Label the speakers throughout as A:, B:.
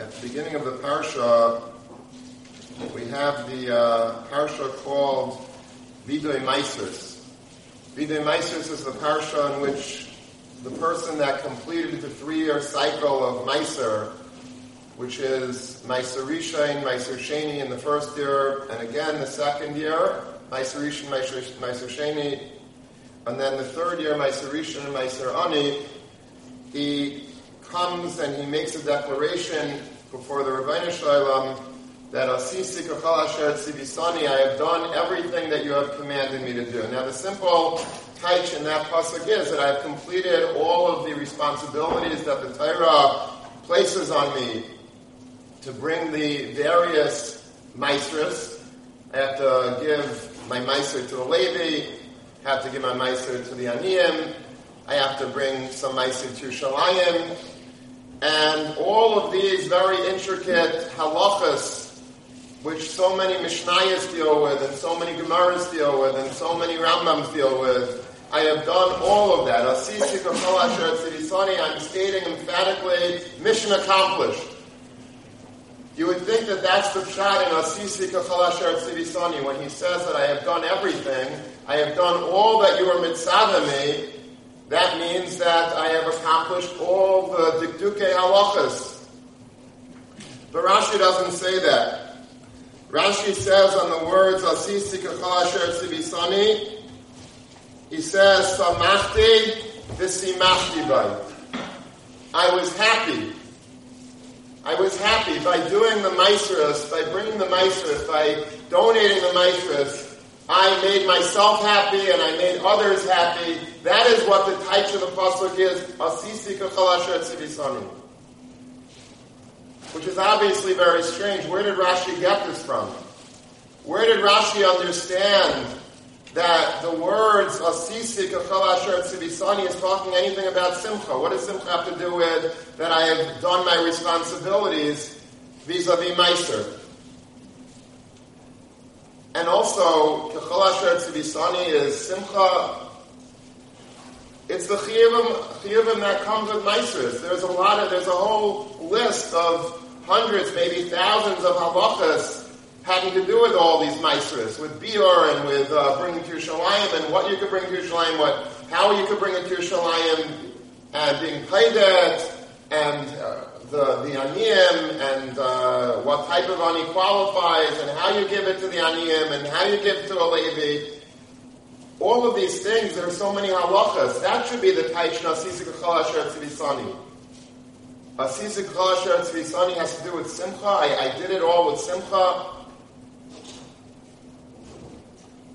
A: at the beginning of the parsha, we have the uh, parsha called Vidoy Meisers. Vidoy Meisers is the parsha in which the person that completed the three-year cycle of Meiser, which is Meiser Rishon, Meiser Sheni in the first year, and again the second year, Meiser Rishon, Meiser Sheni, and then the third year, Meiser Rishon and Meiser Ani, he comes and he makes a declaration before the Rebbeinu Shalom that Asisi Kachal Asher Tzibisani, I have done everything that you have commanded me to do. Now the simple taich in that pasuk is that I have completed all of the responsibilities that the Torah places on me to bring the various maestras. I have to give my maestr to the Levi, have to give my maestr to the Aniyim, I have to bring some maestr to Shalayim, and all of these very intricate halachas, which so many Mishnayos deal with, and so many Gemaras deal with, and so many Rambams deal with, I have done all of that. I'm stating emphatically, mission accomplished. You would think that that's the shot in Asisi Kachalasher Tzivisani when he says that I have done everything, I have done all that you are mitzvah me, that means that I have accomplished all the dikduke halachas. But Rashi doesn't say that. Rashi says on the words Asisi Kachalasher Tzivisani, he says, Samachti v'simachti bay. I was happy. I was happy by doing the maestros, by bringing the maestros, by donating the maestros. I made myself happy and I made others happy. That is what the type of the pasuk is. Which is obviously very strange. Where did Rashi get this from? Where did Rashi understand that the words Asisi Kachal Tzibisani is talking anything about Simcha. What does Simcha have to do with that I have done my responsibilities vis-a-vis Meiser? And also, Kachal Asher Tzibisani is Simcha. It's the chiyuvim that comes with Meisers. There's a lot of, there's a whole list of hundreds, maybe thousands of halachas having to do with all these maestras, with Bior and with uh, bringing to Yerushalayim and what you could bring to Yerushalayim, what, how you could bring it to Yerushalayim, and being paydet, and uh, the, the aniyim, and uh, what type of ani qualifies, and how you give it to the aniyim, and how you give to a Levi. All of these things, there are so many halachas. That should be the taich Asisi Kachal Asher Tzvisani. Asisi Kachal Asher Tzvisani has to do with Simcha. I, I did it all with Simcha.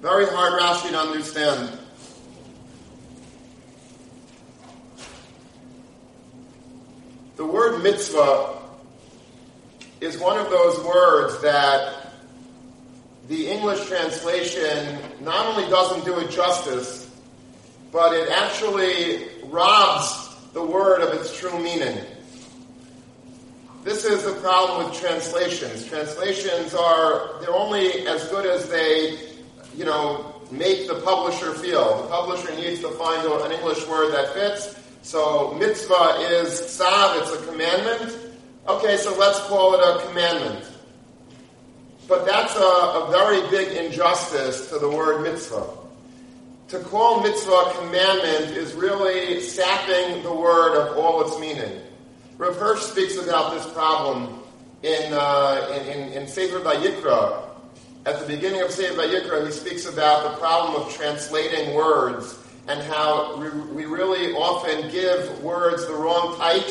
A: Very hard Rashi to understand. The word mitzvah is one of those words that the English translation not only doesn't do it justice, but it actually robs the word of its true meaning. This is the problem with translations. Translations are, they're only as good as they you know, make the publisher feel. The publisher needs to find an English word that fits. So mitzvah is sav, it's a commandment. Okay, so let's call it a commandment. But that's a, a very big injustice to the word mitzvah. To call mitzvah a commandment is really sapping the word of all its meaning. Rav Hirsch speaks about this problem in, uh, in, in, in Sefer Vayikra, at the beginning of Sefer Vayikra, he speaks about the problem of translating words and how we, really often give words the wrong type,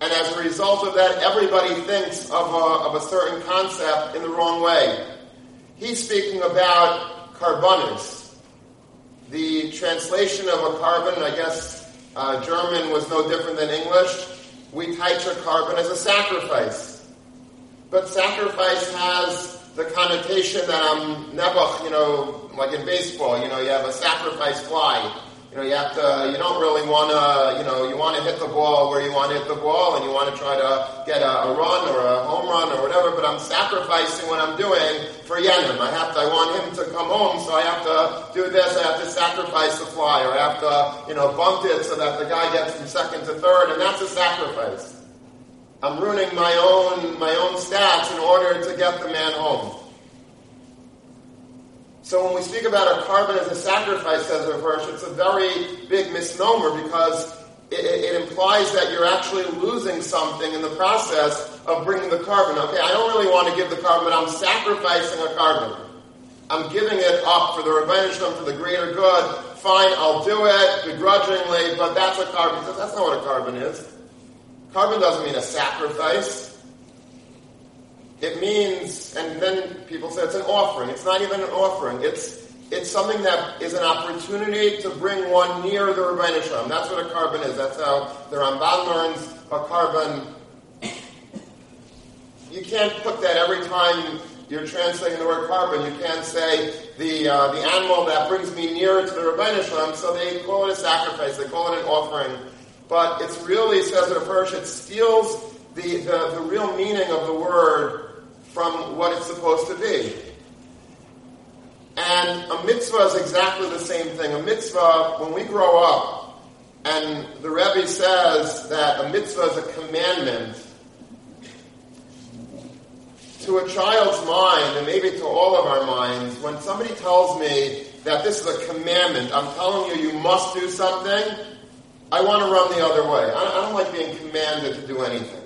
A: and as a result of that, everybody thinks of a, of a certain concept in the wrong way. He's speaking about karbonis. The translation of a korban, I guess uh, German was no different than English. We a korban as a sacrifice. But sacrifice has the connotation that I'm nebuch, you know, like in baseball, you know, you have a sacrifice fly. You know, you have to, you don't really want to, you know, you want to hit the ball where you want to hit the ball and you want to try to get a, a run or a home run or whatever, but I'm sacrificing what I'm doing for Yenim. I have to, I want him to come home, so I have to do this, I have to sacrifice the fly, or I have to, you know, bunt it so that the guy gets from second to third, and that's a sacrifice. I'm ruining my own my own stats in order to get the man home. So when we speak about a korban as a sacrifice, says Hirsch, it's a very big misnomer because it, it, implies that you're actually losing something in the process of bringing the korban. Okay, I don't really want to give the korban, but I'm sacrificing a korban. I'm giving it up for the Rebbeinu for the greater good. Fine, I'll do it begrudgingly, but that's a korban. That's not what a korban is. Korban doesn't mean a sacrifice. It means, and then people say it's an offering. It's not even an offering. It's it's something that is an opportunity to bring one near the Rebbeinu Shalom. That's what a korban is. That's how the Ramban learns a korban. You can't put that every time you're translating the word korban. You can't say the uh, the animal that brings me nearer to the Rebbeinu Shalom. So they call it a sacrifice. They call it an offering. But it's really, says it first, it steals the, the, the real meaning of the word from what it's supposed to be. And a mitzvah is exactly the same thing. A mitzvah, when we grow up, and the Rebbe says that a mitzvah is a commandment, to a child's mind, and maybe to all of our minds, when somebody tells me that this is a commandment, I'm telling you, you must do something, I want to run the other way. I don't like being commanded to do anything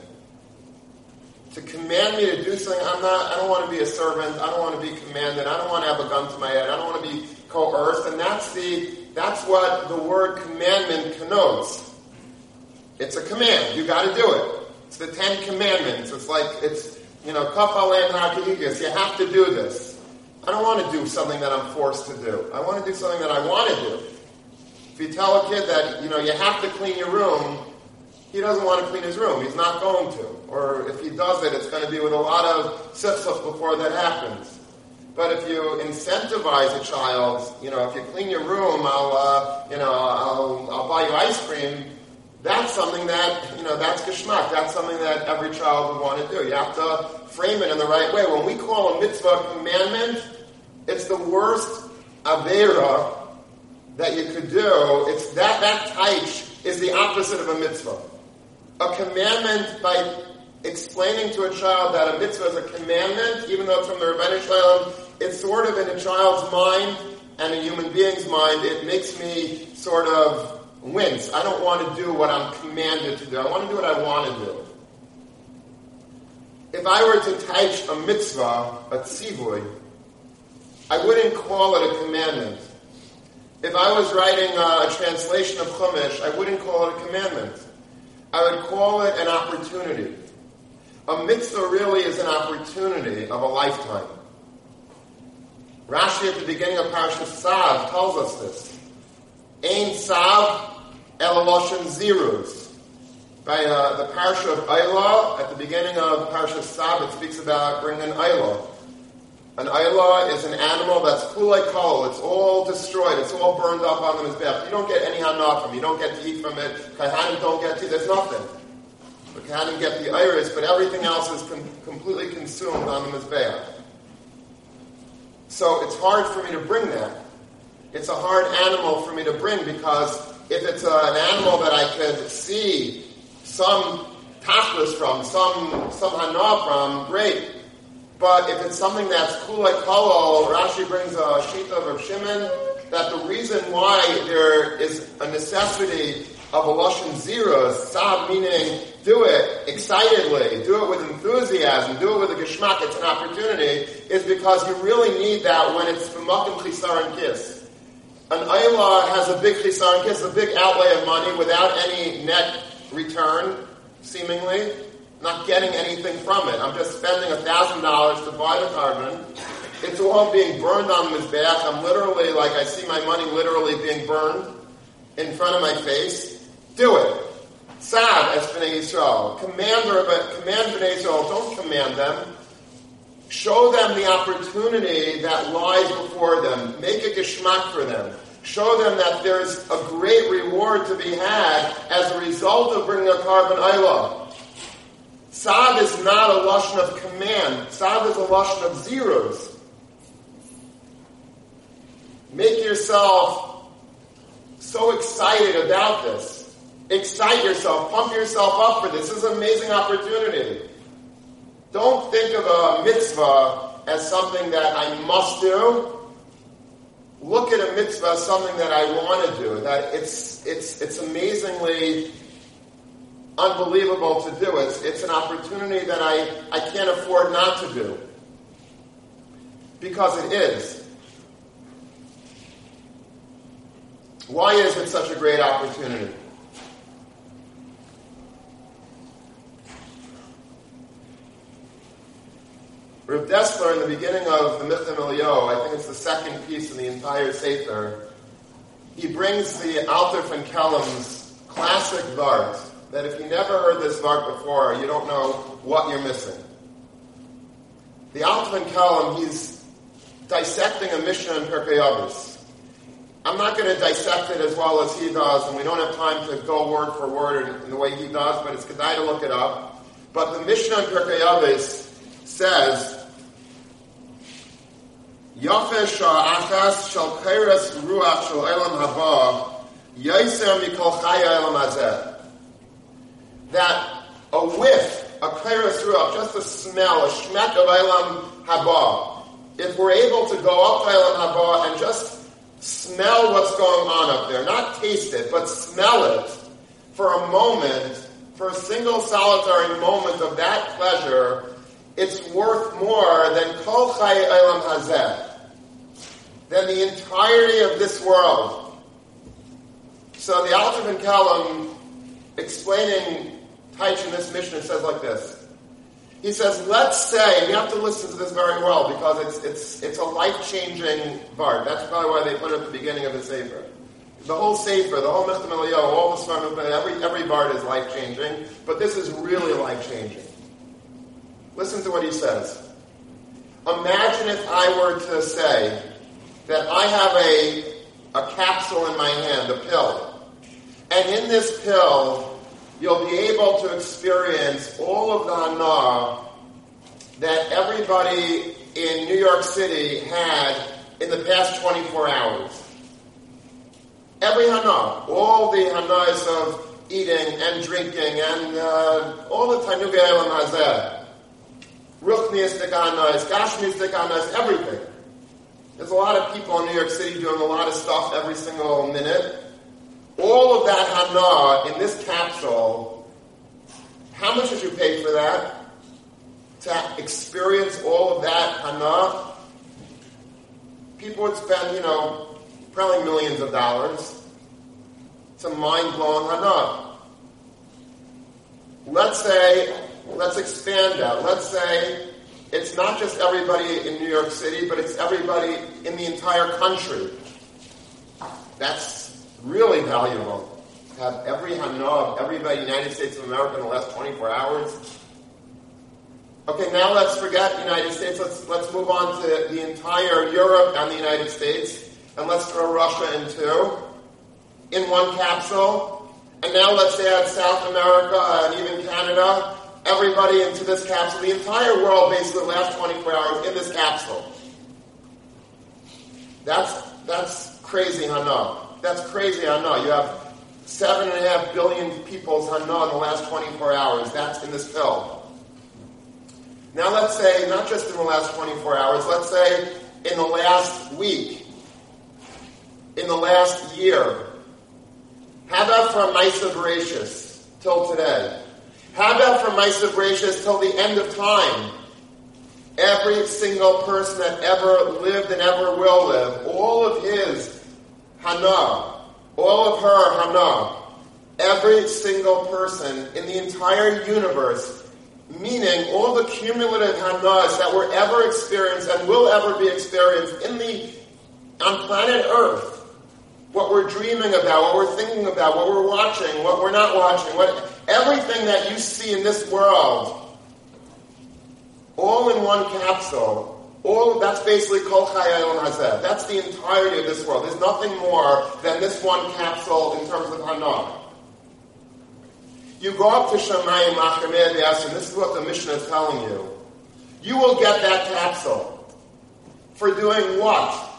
A: to command me to do something. I'm not. I don't want to be a servant. I don't want to be commanded. I don't want to have a gun to my head. I don't want to be coerced. And that's the. That's what the word commandment connotes. It's a command. You got to do it. It's the Ten Commandments. It's like it's you know kafalan hakigas. You have to do this. I don't want to do something that I'm forced to do. I want to do something that I want to do. If you tell a kid that you know you have to clean your room, he doesn't want to clean his room. He's not going to. Or if he does it, it's going to be with a lot of sifsuf before that happens. But if you incentivize a child, you know, if you clean your room, I'll, uh, you know, I'll, I'll buy you ice cream. That's something that, you know, that's geschmack. That's something that every child would want to do. You have to frame it in the right way. When we call a mitzvah commandment, it's the worst avera that you could do. It's that, that taich is the opposite of a mitzvah a commandment by explaining to a child that a mitzvah is a commandment, even though it's from the Rebbeinu Shalom, it's sort of in a child's mind and a human being's mind, it makes me sort of wince. I don't want to do what I'm commanded to do. I want to do what I want to do. If I were to teach a mitzvah, a tzivui, I wouldn't call it a commandment. If I was writing a translation of Chumash, I wouldn't call it a commandment. I would call it an opportunity. A mitzvah really is an opportunity of a lifetime. Rashi at the beginning of Parashat Sav tells us this. Ein Sav Elaloshin Ziruz. By uh, the Parsha of Eilah, at the beginning of Parashat Sav, it speaks about bringing Eilah. An ayla is an animal that's kulei kol. It's all destroyed. It's all burned up on the mizbech. You don't get any hana from it. You don't get to eat from it. Kahanim don't get to. There's nothing. The Kahanim get the iris, but everything else is com- completely consumed on the mizbech. So it's hard for me to bring that. It's a hard animal for me to bring because if it's a, an animal that I could see some tachlis from, some some hana from, great. But if it's something that's kulei kolol, Rashi brings a sheet of Shimon that the reason why there is a necessity of a lashon zira, sab meaning do it excitedly, do it with enthusiasm, do it with a geschmack, it's an opportunity, is because you really need that when it's b'makim chisar and kiss. An ayla has a big chisar and kiss, a big outlay of money without any net return, seemingly not getting anything from it. I'm just spending a thousand dollars to buy the korban. It's all being burned on his back. I'm literally like I see my money literally being burned in front of my face. Do it. Sad as Yisrael. Command, command Bnei Yisrael. Don't command them. Show them the opportunity that lies before them. Make a geschmack for them. Show them that there's a great reward to be had as a result of bringing a korban ayla. Sav is not a lashon of command. Sav is a lashon of zeros. Make yourself so excited about this. Excite yourself, pump yourself up for this. This is an amazing opportunity. Don't think of a mitzvah as something that I must do. Look at a mitzvah as something that I want to do. That it's it's it's amazingly unbelievable to do. It's it's an opportunity that I, I can't afford not to do. Because it is. Why is it such a great opportunity? Rav Dessler, in the beginning of the Michtav M'Eliyahu, I think it's the second piece in the entire Sefer, he brings the Alter von Kelm's classic Vart, that if you never heard this Vart before, you don't know what you're missing. The von Kelm, he's dissecting a Mishnah in Pirkei Avos. I'm not going to dissect it as well as he does, and we don't have time to go word for word in the way he does, but it's good to look it up. But the Mishnah in Pirkei Avos says, Yafe sha'achas shal ruach shal elam haba yaiser mikol chaya elam hazeh. That a whiff, a kairas ruach, just a smell, a shmek of elam haba, if we're able to go up to elam haba and just smell what's going on up there, not taste it, but smell it for a moment, for a single solitary moment of that pleasure, it's worth more than Kol Chai Elam Hazeh, than the entirety of this world. So the Alter von Kelm, explaining Taich in this mission, it says like this. He says, let's say, you have to listen to this very well because it's, it's, it's a life-changing Vart. That's probably why they put it at the beginning of the Sefer. The whole Sefer, the whole Michtav M'Eliyahu, all the Svarim, every, every Vart is life-changing, but this is really life-changing. Listen to what he says. Imagine if I were to say that I have a, a capsule in my hand, a pill, and in this pill, you'll be able to experience all of the hana that everybody in New York City had in the past 24 hours. Every hana, all the hanas of eating and drinking and uh, all the tanugay elam hazeh ruchniistic anas, gashmiistic anas, everything. There's a lot of people in New York City doing a lot of stuff every single minute. All of that hana in this capsule, how much did you pay for that? To experience all of that hana? People would spend, you know, probably millions of dollars. It's a mind-blowing hana. Let's say let's expand that. Let's say it's not just everybody in New York City, but it's everybody in the entire country. That's really valuable. Have every Hana of everybody in the United States of America in the last 24 hours. Okay, now let's forget the United States. Let's let's move on to the entire Europe and the United States, and let's throw Russia in too, in one capsule. And now let's add South America and even Canada everybody into this capsule, the entire world basically the last 24 hours in this capsule. That's, that's crazy Hana. That's crazy I know. You have seven and a half billion people's Hana in the last 24 hours. That's in this pill. Now let's say, not just in the last 24 hours, let's say in the last week, in the last year. How about from Maaseh Bereishis till today? How about from Maaseh Bereishis till the end of time? Every single person that ever lived and ever will live, all of his Hana, all of her Hana, every single person in the entire universe, meaning all the cumulative Hanas that were ever experienced and will ever be experienced in the on planet Earth, what we're dreaming about, what we're thinking about, what we're watching, what we're not watching, what everything that you see in this world, all in one capsule. All that's basically Kol Chayayim Hazeh. That's the entirety of this world. There's nothing more than this one capsule in terms of Hana. You go up to Shemayim Achemeh and this is what the Mishnah is telling you. You will get that capsule. For doing what?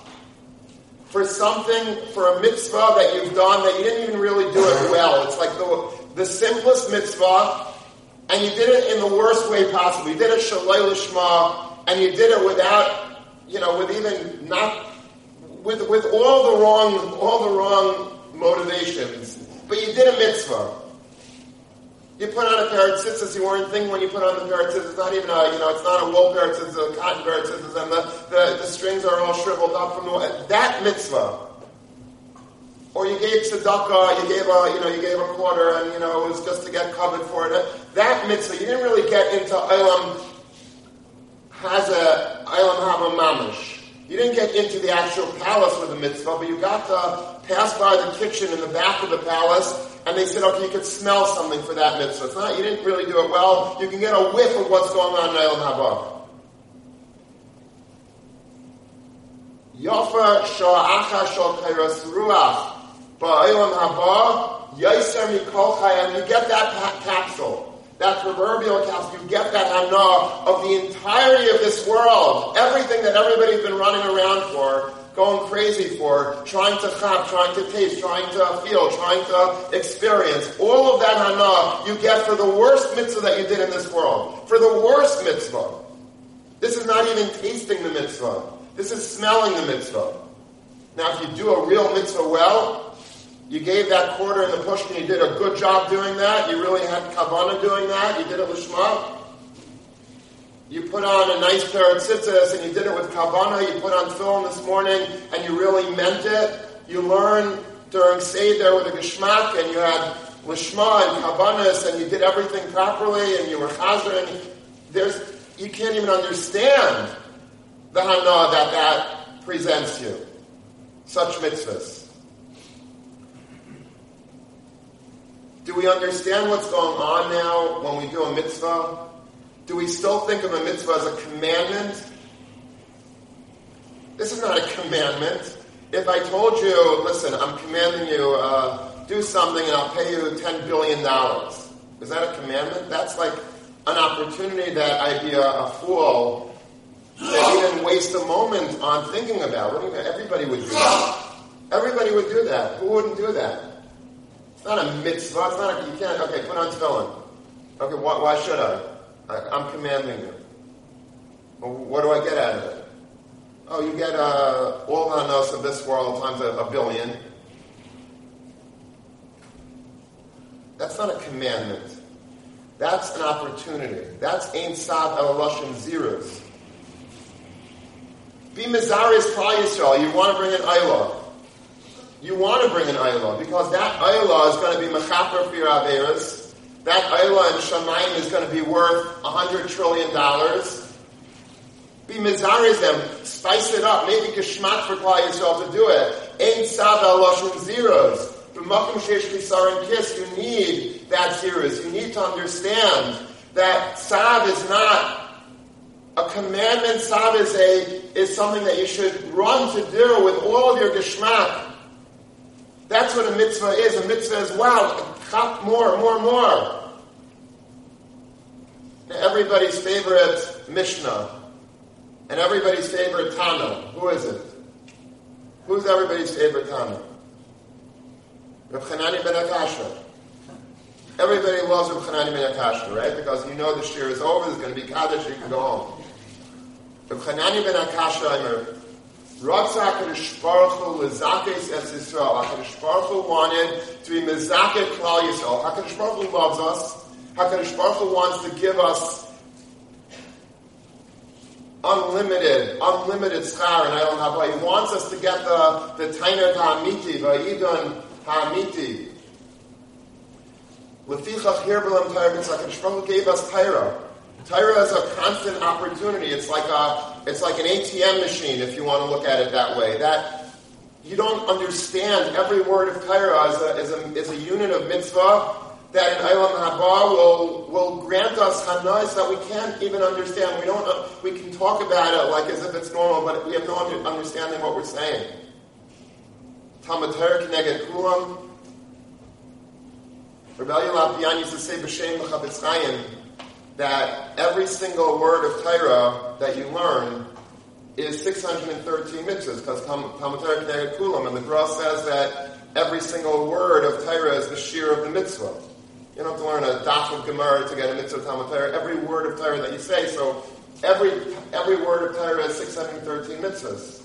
A: for something, for a mitzvah that you've done that you didn't even really do it well. It's like the, the simplest mitzvah, and you did it in the worst way possible. You did it shalay lishma, and you did it without, you know, with even not, with, with all the wrong, all the wrong motivations. But you did a mitzvah. You put on a pair of tzitzis, you weren't thinking when you put on the pair of tzitzis, it's not even a, you know, it's not a wool pair of tzitzis, a cotton pair of tzitzis, and the, the, the strings are all shriveled up from the, that mitzvah. Or you gave tzedakah, you gave a, you know, you gave a quarter, and, you know, it was just to get covered for it. That mitzvah, you didn't really get into Ilam has a, Ilam Haba mamish. You didn't get into the actual palace with the mitzvah, but you got to pass by the kitchen in the back of the palace, and they said, okay, you could smell something for that mitzvah. It's not, you didn't really do it well. You can get a whiff of what's going on in Eilam Haba. Yofa sha'acha shal kairas ruach. Ba'olam haba, yaiser mikol chayim. You get that capsule that proverbial capsule, you get that hana of the entirety of this world, everything that everybody's been running around for, going crazy for, trying to chap, trying to taste, trying to feel, trying to experience. All of that hana you get for the worst mitzvah that you did in this world. For the worst mitzvah. This is not even tasting the mitzvah. This is smelling the mitzvah. Now, if you do a real mitzvah well, you gave that quarter in the push and you did a good job doing that. You really had kavana doing that. You did it with lishma. You put on a nice pair of tzitzis and you did it with kavana. You put on film this morning and you really meant it. You learned during Seder with a geshmak and you had lishma and kavanas and you did everything properly and you were chazer and there's, you can't even understand the hana that that presents you. Such mitzvahs. Do we understand what's going on now when we do a mitzvah? Do we still think of a mitzvah as a commandment? This is not a commandment. If I told you, listen, I'm commanding you, uh, do something and I'll pay you $10 billion, is that a commandment? That's like an opportunity that I'd be a, a fool that even waste a moment on thinking about. Everybody would do that. Everybody would do that. Who wouldn't do that? It's not a mitzvah. It's not a, you can't, okay, put on tefillin. Okay, why, why should I? I? am commanding you. Well, what do I get out of it? Oh, you get uh, all the us of this world times a, a, billion. That's not a commandment. That's an opportunity. That's Ein Sav El Lashon Zeros. Be Mizaris Klal Yisrael. You want to bring an Aylah you want to bring an Ayla because that Ayla is going to be Mechaper for your. That Ayla in Shamayim is going to be worth a hundred trillion dollars. Be Mizarizem, spice it up, maybe Geshmak for Yisrael to do it. Ain't Sav Lashon Zeros. B'makom Shesh Kisar Kiss, you need that zeros. You need to understand that Sav is not a commandment. Sav is a is something that you should run to do with all of your Geshmak. That's what a mitzvah is. A mitzvah is, wow, more, more, more. Everybody's favorite Mishnah and everybody's favorite Tana. Who is it? Who's everybody's favorite Tana? Reb Chananya ben Akashya. Everybody loves Reb Chananya ben Akashya, right? Because you know the shir is over, there's going to be Kaddish, you can go home. Reb Chananya ben Akashya, Ratza HaKadosh Baruch Hu wanted to be mezaket Klal Yisrael. HaKadosh Baruch Hu loves us. HaKadosh Baruch Hu wants to give us unlimited, unlimited schar and Eilam Haba. He wants us to get the, the Tainer Ha'amiti, Va'idun Ha'amiti. Lefichach Hirbelam Taira HaKadosh Baruch Hu gave us Taira. Taira is a constant opportunity. It's like a it's like an ATM machine, if you want to look at it that way. That you don't understand every word of Torah is a, as a, as a unit of mitzvah that in Eilam Haba will, will grant us hanas that we can't even understand. We don't, we can talk about it like as if it's normal, but we have no understanding of what we're saying. Talmud Keneged Kulam. Reb Elya Lapian used to say B'Shem B'Chofetz Chaim that every single word of Torah that you learn is 613 mitzvahs because Talmud Torah Kulam, and the Gra says that every single word of Torah is the shear of the mitzvah. You don't have to learn a daf of Gemara to get a mitzvah Talmud Torah. Every word of Torah that you say, so every every word of Torah is 613 mitzvahs.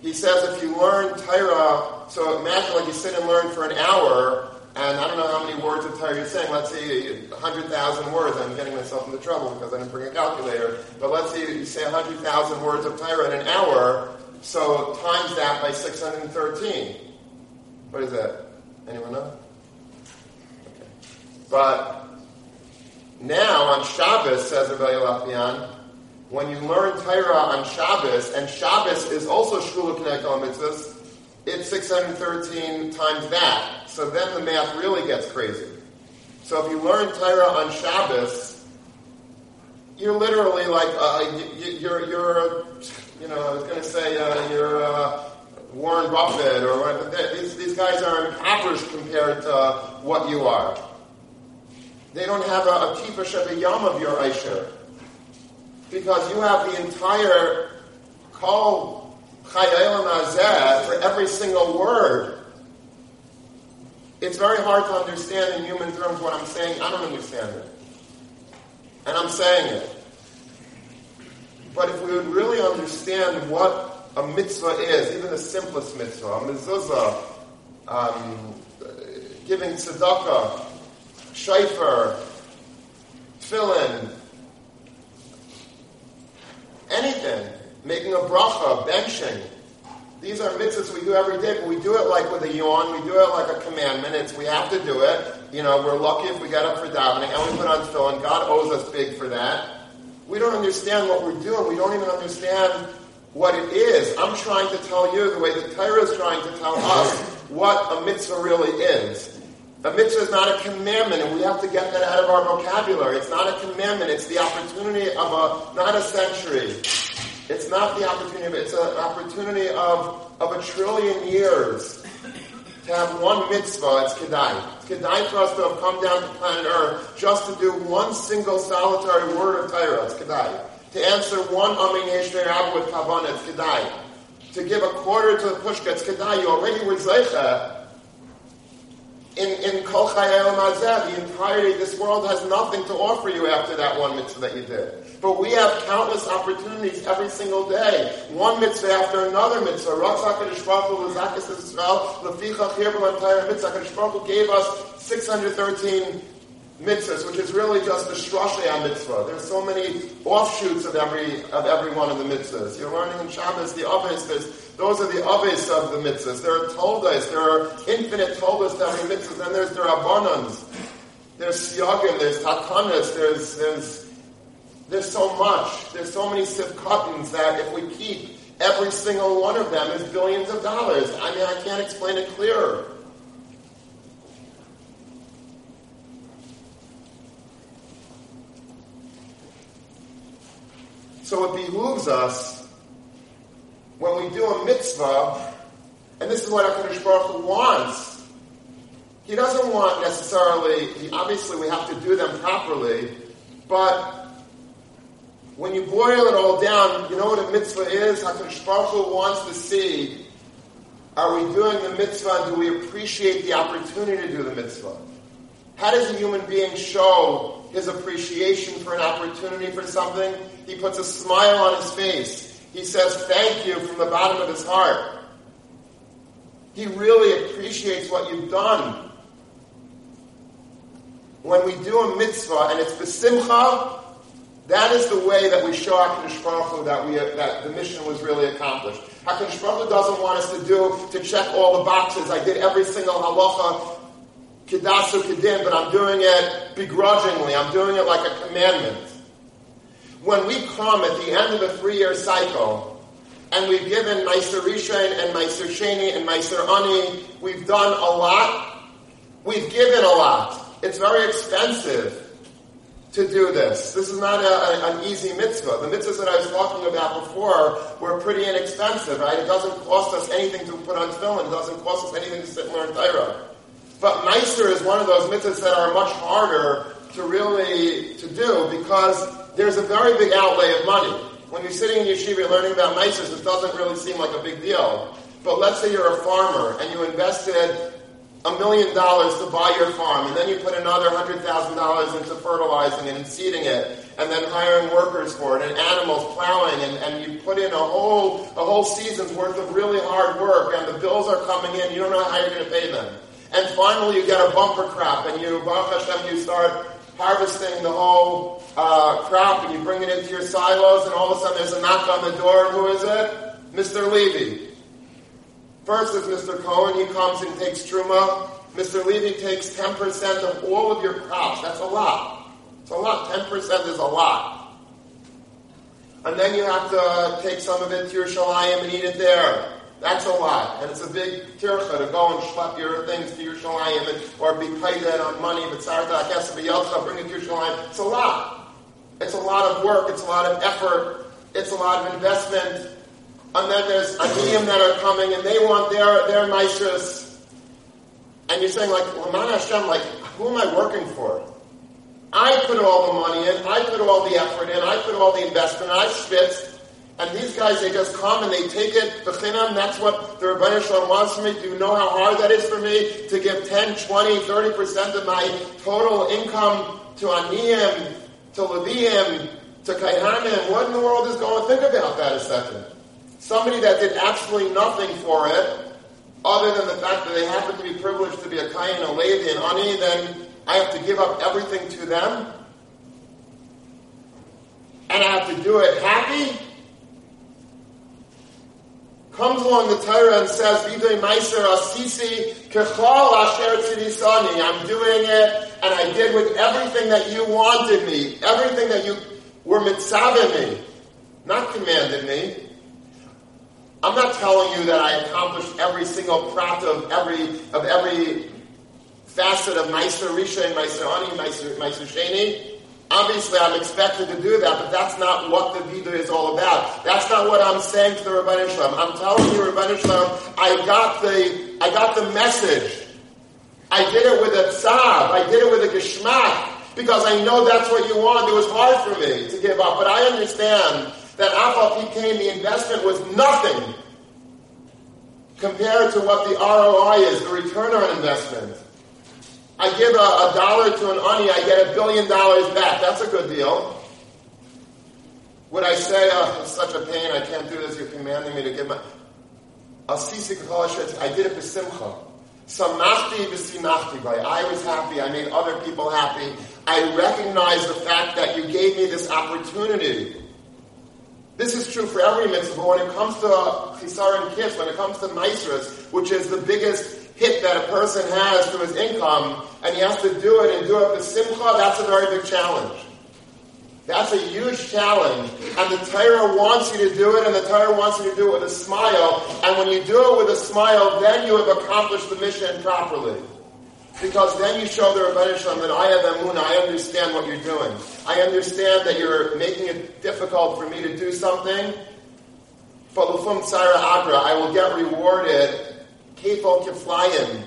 A: He says if you learn Torah, so imagine like you sit and learn for an hour, and I don't know how many words of you're saying. Let's say 100,000 words. I'm getting myself into trouble because I didn't bring a calculator. But let's say you say 100,000 words of Torah in an hour, so times that by 613. What is that? Anyone know? Okay. But now on Shabbos, says Rabbi Lapian, when you learn Torah on Shabbos, and Shabbos is also Shkula Connect it's 613 times that. So then the math really gets crazy. So if you learn Torah on Shabbos, you're literally like, uh, you, are you're, you know, I was going to say, uh, you're uh, Warren Buffett or these, these guys are impoverished compared to what you are. They don't have a, a tifa yam of your Aisha. Because you have the entire call for every single word. It's very hard to understand in human terms what I'm saying. I don't understand it. And I'm saying it. But if we would really understand what a mitzvah is, even the simplest mitzvah, a mezuzah, um, giving tzedakah, shayfer, tefillin, anything, making a bracha, benching. These are mitzvahs we do every day, but we do it like with a yawn. We do it like a commandment. It's we have to do it. You know, we're lucky if we get up for davening and we put on tefillin. God owes us big for that. We don't understand what we're doing. We don't even understand what it is. I'm trying to tell you the way the Torah is trying to tell us what a mitzvah really is. A mitzvah is not a commandment, and we have to get that out of our vocabulary. It's not a commandment, it's the opportunity of a, not a century. It's not the opportunity, of it's an opportunity of, of a trillion years to have one mitzvah. It's Kedai. It's Kedai for us to have come down to planet Earth just to do one single solitary word of Torah. It's Kedai. To answer one Amin Yeshner Ab with Kavanah. It's Kedai. To give a quarter to the Pushka. It's Kedai. You already were Zeicha in, in Kol Chayel Mazeh, the entirety, of this world has nothing to offer you after that one mitzvah that you did. But we have countless opportunities every single day. One mitzvah after another mitzvah. Ratzak HaKadosh Baruch Hu, L'zakas Yisrael, L'ficha Chir B'Lantayr Mitzvah. HaKadosh gave us 613 mitzvahs, which is really just the Shroshei mitzvah. There's so many offshoots of every of every one of the mitzvahs. You're learning in Shabbos the Abbas. those are the Abbas of the mitzvahs. There are toldas. There are infinite toldas to every mitzvah. Then there's the Rabbanans. There's Siyagim. There's Takanas. There's there's there's so much. There's so many sifkatins that if we keep every single one of them is billions of dollars. I mean, I can't explain it clearer. So it behooves us when we do a mitzvah, and this is what HaKadosh Baruch wants. He doesn't want necessarily, obviously we have to do them properly, but when you boil it all down, you know what a mitzvah is? HaKadosh Baruch Hu wants to see, are we doing the mitzvah and do we appreciate the opportunity to do the mitzvah? How does a human being show his appreciation for an opportunity for something? He puts a smile on his face. He says thank you from the bottom of his heart. He really appreciates what you've done. When we do a mitzvah and it's besimcha, that is the way that we show HaKadosh Baruch Hu that, we, that the mission was really accomplished. HaKadosh Baruch Hu doesn't want us to do, to check all the boxes. I did every single halacha, kedasu kedin, but I'm doing it begrudgingly. I'm doing it like a commandment when we come at the end of a three-year cycle, and we've given Meiser Rishon and Meiser Sheni and Meiser Ani, we've done a lot. We've given a lot. It's very expensive to do this. This is not a, a, an easy mitzvah. The mitzvahs that I was talking about before were pretty inexpensive, right? It doesn't cost us anything to put on tefillin. It doesn't cost us anything to sit and learn Torah. But Meiser is one of those mitzvahs that are much harder to really to do because there's a very big outlay of money. when you're sitting in yeshiva, you're learning about mices, it doesn't really seem like a big deal. But let's say you're a farmer and you invested a million dollars to buy your farm, and then you put another hundred thousand dollars into fertilizing it and seeding it, and then hiring workers for it, and animals plowing, and, and you put in a whole a whole season's worth of really hard work, and the bills are coming in, you don't know how you're going to pay them. And finally, you get a bumper crop, and you, Baruch Hashem, you start harvesting the whole uh, crop, and you bring it into your silos, and all of a sudden there's a knock on the door, and who is it? Mr. Levy. First is Mr. Cohen. He comes and takes truma. Mr. Levy takes 10% of all of your crops. That's a lot. It's a lot. 10% is a lot. And then you have to take some of it to your shalayim and eat it there. That's a lot. And it's a big tircha to go and schlep your things to your shalayim and, or be paid that on money, but sarta, akesa, bring it to your shalayim. It's a lot. It's a lot of work. It's a lot of effort. It's a lot of investment and then there's Aniyim that are coming, and they want their their maestros. And you're saying like, Laman Hashem, like, who am I working for? I put all the money in, I put all the effort in, I put all the investment, I spit, and these guys, they just come and they take it, b'chinam, that's what the Rebbeinu Shalom wants from me. Do you know how hard that is for me to give 10, 20, 30% of my total income to Aniyim, to Leviim, to Kaihanim? What in the world is going? Think about that a second somebody that did absolutely nothing for it, other than the fact that they happen to be privileged to be a Kayan, a Levi, and Ani, then I have to give up everything to them? And I have to do it happy? Comes along the Torah and says. I'm doing it, and I did with everything that you wanted me, everything that you were mitzvah me, not commanded me. I'm not telling you that I accomplished every single prat of every of every facet of Meiser Risha and Meiser Ani, Meiser Sheni. Obviously, I'm expected to do that, but that's not what the Vida is all about. That's not what I'm saying to the Rabbi Shalom. I'm telling you, Rabbi Shalom, I got the I got the message. I did it with a tzav. I did it with a geschmack because I know that's what you want. It was hard for me to give up, but I understand that Afal became the investment was nothing compared to what the ROI is, the return on investment. I give a, a dollar to an ani, I get a billion dollars back. That's a good deal. Would I say, oh, it's such a pain, I can't do this, you're commanding me to give my... I did it for simcha. Samachti v'simachti I was happy, I made other people happy. I recognize the fact that you gave me this opportunity. This is true for every mitzvah, but when it comes to chisar and kiss, when it comes to maestras, which is the biggest hit that a person has to his income, and he has to do it and do it with simcha, that's a very big challenge. That's a huge challenge. And the Torah wants you to do it, and the Torah wants you to do it with a smile. And when you do it with a smile, then you have accomplished the mission properly. Because then you show the Rebbeinu Shalom that I have emunah, I understand what you're doing. I understand that you're making it difficult for me to do something. But lufum tsara agra, I will get rewarded kefal kiflayim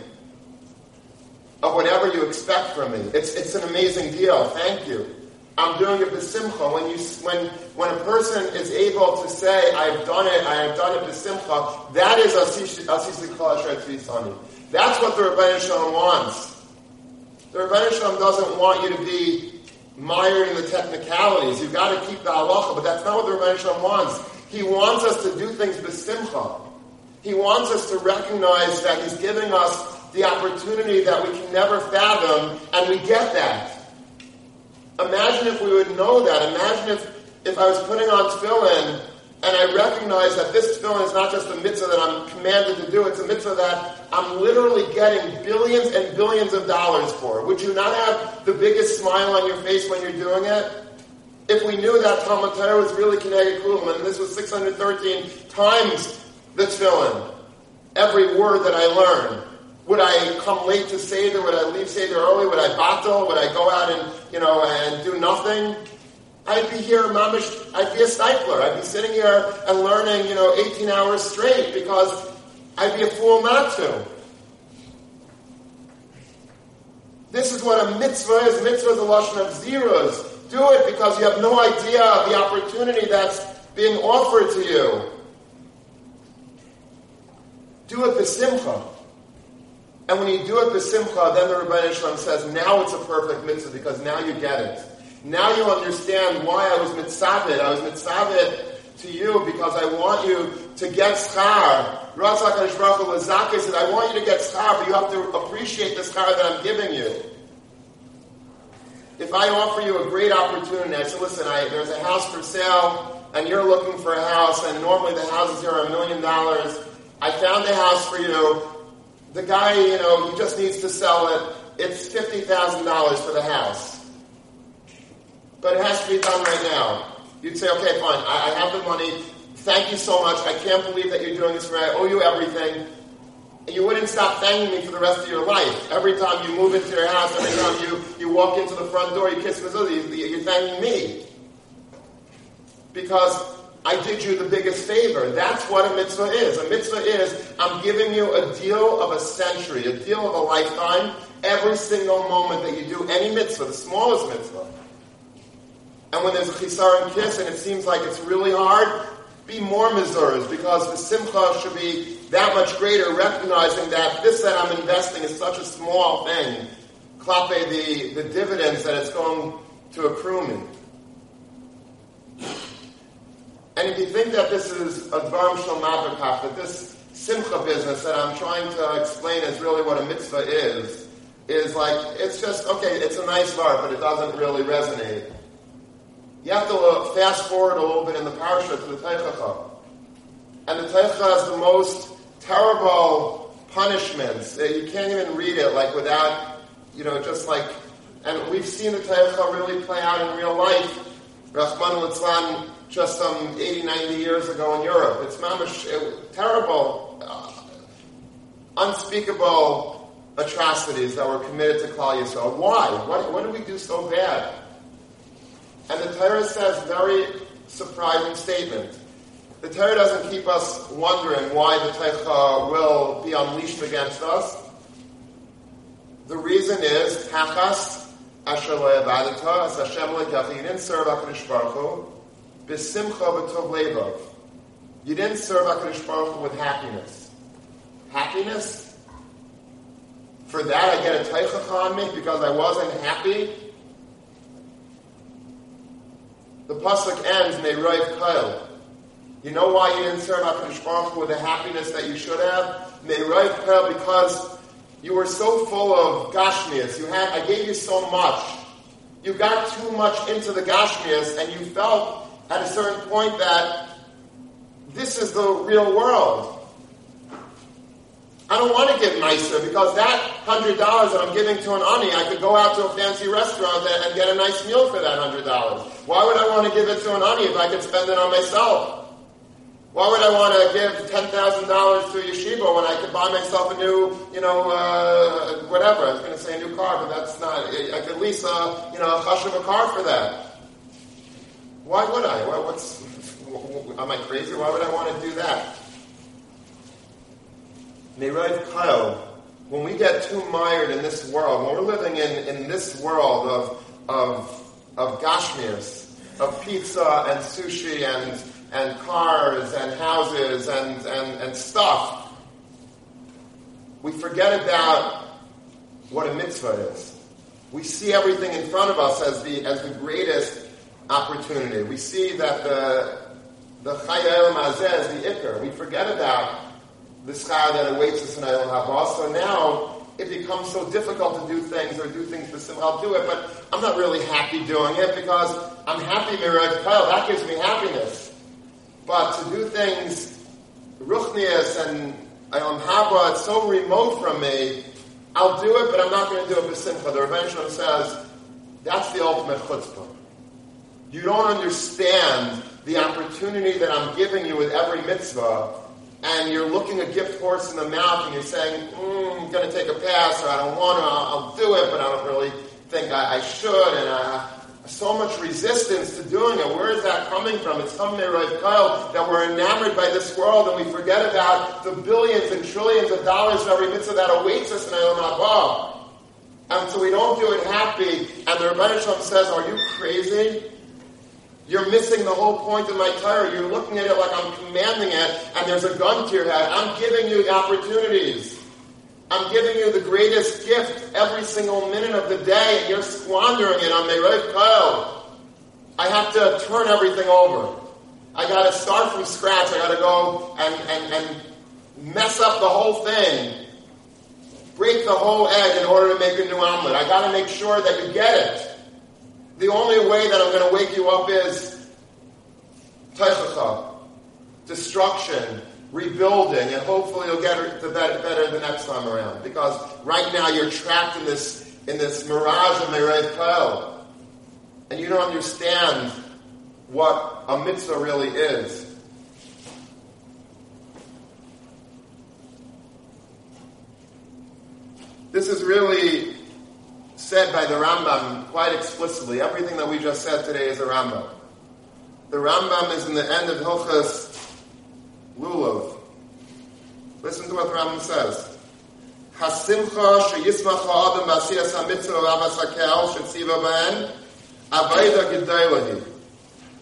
A: of whatever you expect from me. It's, it's an amazing deal. Thank you. I'm doing it simcha. When you when when a person is able to say, "I've done it, I have done it simcha," that is asish asish that's what the Rebbeinu Shalom wants. The Rebbeinu Shalom doesn't want you to be mired in the technicalities. You've got to keep the halacha, but that's not what the Rebbeinu Shalom wants. He wants us to do things b'simcha. He wants us to recognize that He's giving us the opportunity that we can never fathom, and we get that. Imagine if we would know that. Imagine if, if I was putting on tefillin and I recognize that this tefillin is not just a mitzvah that I'm commanded to do, it's a mitzvah that I'm literally getting billions and billions of dollars for. Would you not have the biggest smile on your face when you're doing it? If we knew that Talmud Torah was really Kineged Kulam, and this was 613 times the tefillin, every word that I learned, would I come late to Seder? Would I leave Seder early? Would I battle? Would I go out and, you know, and do nothing? I'd be here, mamish, I'd be a stifler. I'd be sitting here and learning, you know, 18 hours straight because I'd be a fool not to. This is what a mitzvah is. Mitzvah is a lashon of zeros. Do it because you have no idea of the opportunity that's being offered to you. Do it besimcha. And when you do it besimcha, then the Rebbeinu Shalom says, now it's a perfect mitzvah because now you get it. Now you understand why I was mitzvah. I was mitzvah to you because I want you to get schar. Razak Baruch said, I want you to get schar, but you have to appreciate the schar that I'm giving you. If I offer you a great opportunity, I say, listen, I, there's a house for sale, and you're looking for a house, and normally the houses here are a million dollars. I found a house for you. The guy, you know, he just needs to sell it. It's $50,000 for the house. But it has to be done right now. You'd say, okay, fine, I, I have the money. Thank you so much. I can't believe that you're doing this for me. I owe you everything. And you wouldn't stop thanking me for the rest of your life. Every time you move into your house, every time you, you walk into the front door, you kiss mezuzah, you're thanking me. Because I did you the biggest favor. That's what a mitzvah is. A mitzvah is I'm giving you a deal of a century, a deal of a lifetime, every single moment that you do any mitzvah, the smallest mitzvah. And when there's a chisar and kiss and it seems like it's really hard, be more mizuras because the simcha should be that much greater, recognizing that this that I'm investing is such a small thing. Klape the, the dividends that it's going to accrue me. And if you think that this is a dvarim shalmabakach, that this simcha business that I'm trying to explain is really what a mitzvah is, is like, it's just, okay, it's a nice var, but it doesn't really resonate. You have to uh, fast forward a little bit in the parsha to the Teichacha. And the Teichacha has the most terrible punishments. You can't even read it like without, you know, just like, and we've seen the Teichacha really play out in real life. Rahman al just some 80, 90 years ago in Europe. It's mamish, it, terrible, uh, unspeakable atrocities that were committed to Klal Yisrael. Why? What, what did we do so bad? And the Torah says very surprising statement. The Torah doesn't keep us wondering why the Teicha will be unleashed against us. The reason is, Tachas asher lo yavadata, as Hashem lekecha, you didn't serve HaKadosh Baruch Hu, b'simcha b'tov levav. You didn't serve HaKadosh Baruch Hu with happiness. Happiness? For that I get a Teicha on me because I wasn't happy the pasuk ends Neiroiv Kail. You know why you didn't serve HaKadosh Baruch with the happiness that you should have? Neiroiv Kail because you were so full of gashmias. You had, I gave you so much. You got too much into the gashmias and you felt at a certain point that this is the real world. I don't want to give nicer because that hundred dollars that I'm giving to an ani, I could go out to a fancy restaurant and get a nice meal for that hundred dollars. Why would I want to give it to an ani if I could spend it on myself? Why would I want to give ten thousand dollars to yeshiva when I could buy myself a new, you know, uh, whatever? I was going to say a new car, but that's not. I could lease a, you know, a hush of a car for that. Why would I? What's? Am I crazy? Why would I want to do that? Neirev Kyle, when we get too mired in this world, when we're living in, in this world of, of, of gashmirs, of pizza and sushi and, and cars and houses and, and, and stuff, we forget about what a mitzvah is. We see everything in front of us as the, as the greatest opportunity. We see that the, the Chayel Mazeh is the Iker. We forget about the schar that awaits us in Eilam Haba. So now it becomes so difficult to do things or do things for sim. I'll do it, but I'm not really happy doing it because I'm happy Miraj Kyle. That gives me happiness. But to do things Ruchnias and Eilam Haba, it's so remote from me. I'll do it, but I'm not going to do it for simcha. The Rebbe says that's the ultimate chutzpah. You don't understand the opportunity that I'm giving you with every mitzvah and you're looking a gift horse in the mouth and you're saying, mm, I'm going to take a pass or I don't want to, I'll, I'll do it, but I don't really think I, I should. And uh, so much resistance to doing it. Where is that coming from? It's coming there, right, Kyle, that we're enamored by this world and we forget about the billions and trillions of dollars for every mitzvah that awaits us in Elam Haba. And so we don't do it happy. And the Rebbeinu says, are you crazy? You're missing the whole point of my Torah. You're looking at it like I'm commanding it, and there's a gun to your head. I'm giving you opportunities. I'm giving you the greatest gift every single minute of the day, and you're squandering it on Merev Kyle. I have to turn everything over. I got to start from scratch. I got to go and, and, and mess up the whole thing, break the whole egg in order to make a new omelet. I got to make sure that you get it. The only way that I'm going to wake you up is teichacha, destruction, rebuilding, and hopefully you'll get better, the next time around. Because right now you're trapped in this in this mirage of Merev Kael, and you don't understand what a mitzvah really is. This is really said by the Rambam quite explicitly. Everything that we just said today is a Rambam. The Rambam is in the end of Hilchas Lulav. Listen to what the Rambam says. Hasimcha b'asiyas ha'mitzvah shetziva avayda.